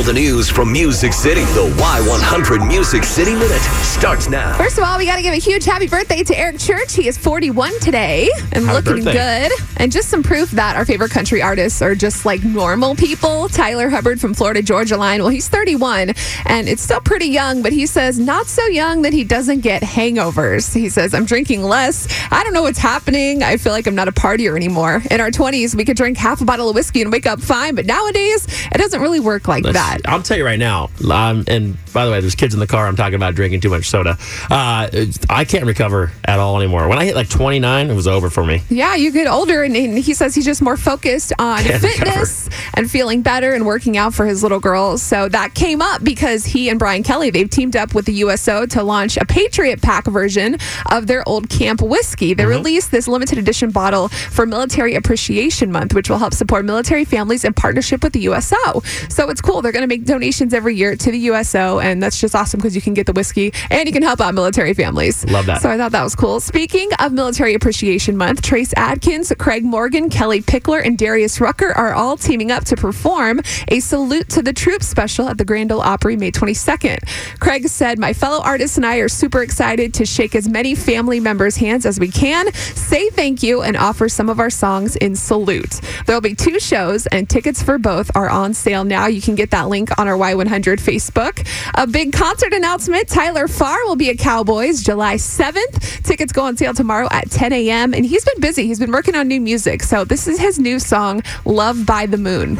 All the news from Music City. The Y100 Music City Minute starts now. First of all, we got to give a huge happy birthday to Eric Church. He is 41 today and Happy looking birthday. good. And just some proof that our favorite country artists are just like normal people. Tyler Hubbard from Florida Georgia Line. Well, he's 31 and it's still pretty young, but he says not so young that he doesn't get hangovers. He says, I'm drinking less. I don't know what's happening. I feel like I'm not a partier anymore. In our 20s, we could drink half a bottle of whiskey and wake up fine, but nowadays, it doesn't really work like Let's- that. I'll tell you right now. Um, and by the way, there's kids in the car. I'm talking about drinking too much soda. Uh, I can't recover at all anymore. When I hit like 29, it was over for me. Yeah, you get older, and, and he says he's just more focused on Can't fitness and feeling better and working out for his little girl. So that came up because he and Brian Kelly they've teamed up with the USO to launch a Patriot Pack version of their old camp whiskey. They released this limited edition bottle for Military Appreciation Month, which will help support military families in partnership with the USO. So it's cool. They're going to make donations every year to the USO, and that's just awesome because you can get the whiskey and you can help out military families. Love that. So I thought that was cool. Speaking of Military Appreciation Month, Trace Adkins, Craig Morgan, Kellie Pickler, and Darius Rucker are all teaming up to perform a Salute to the Troops special at the Grand Ole Opry May 22nd. Craig said, My fellow artists and I are super excited to shake as many family members' hands as we can, say thank you, and offer some of our songs in salute. There will be two shows, and tickets for both are on sale now. You can get that link on our Y100 Facebook. A big concert announcement Tyler Farr will be at Cowboys July 7th. Tickets go on sale tomorrow at 10 a.m. And he's been busy. He's been working on new music. So this is his new song, Love by the Moon.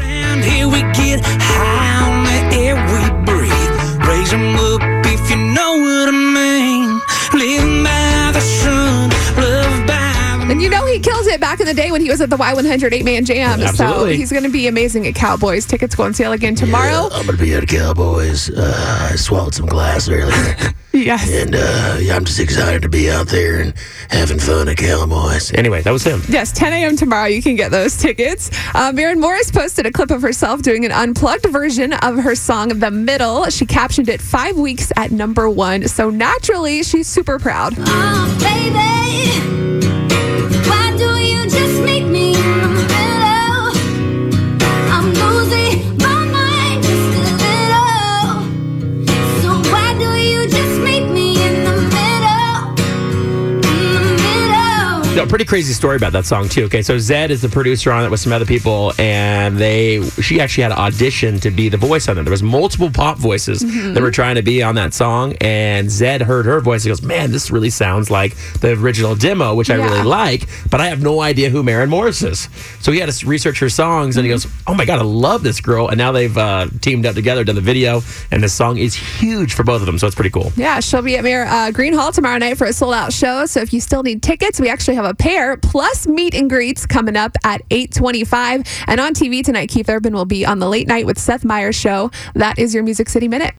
He killed it back in the day when he was at the Y100 eight man jam. So he's going to be amazing at Cowboys. Tickets go on sale again tomorrow. I'm gonna be at Cowboys. Uh, I swallowed some glass earlier, Yes. and uh, yeah, I'm just excited to be out there and having fun at Cowboys. Anyway, that was him. Yes, 10 a.m. tomorrow. You can get those tickets. Uh, Maren Morris posted a clip of herself doing an unplugged version of her song "The Middle." She captioned it five weeks at number one. So naturally, she's super proud. Oh, baby, No, pretty crazy story about that song too. Okay, so Zedd is the producer on it with some other people, and they she actually had an audition to be the voice on it. There was multiple pop voices that were trying to be on that song, and Zedd heard her voice. He goes, "Man, this really sounds like the original demo, which I really like, but I have no idea who Maren Morris is." So he had to research her songs, and he goes, "Oh my god, I love this girl!" And now they've uh, teamed up together, done the video, and this song is huge for both of them. So it's pretty cool. Yeah, she'll be at Mayor uh, Green Hall tomorrow night for a sold out show. So if you still need tickets, we actually have a pair plus meet and greets coming up at 825. And on TV tonight, Keith Urban will be on the late night with Seth Meyers show. That is your Music City Minute.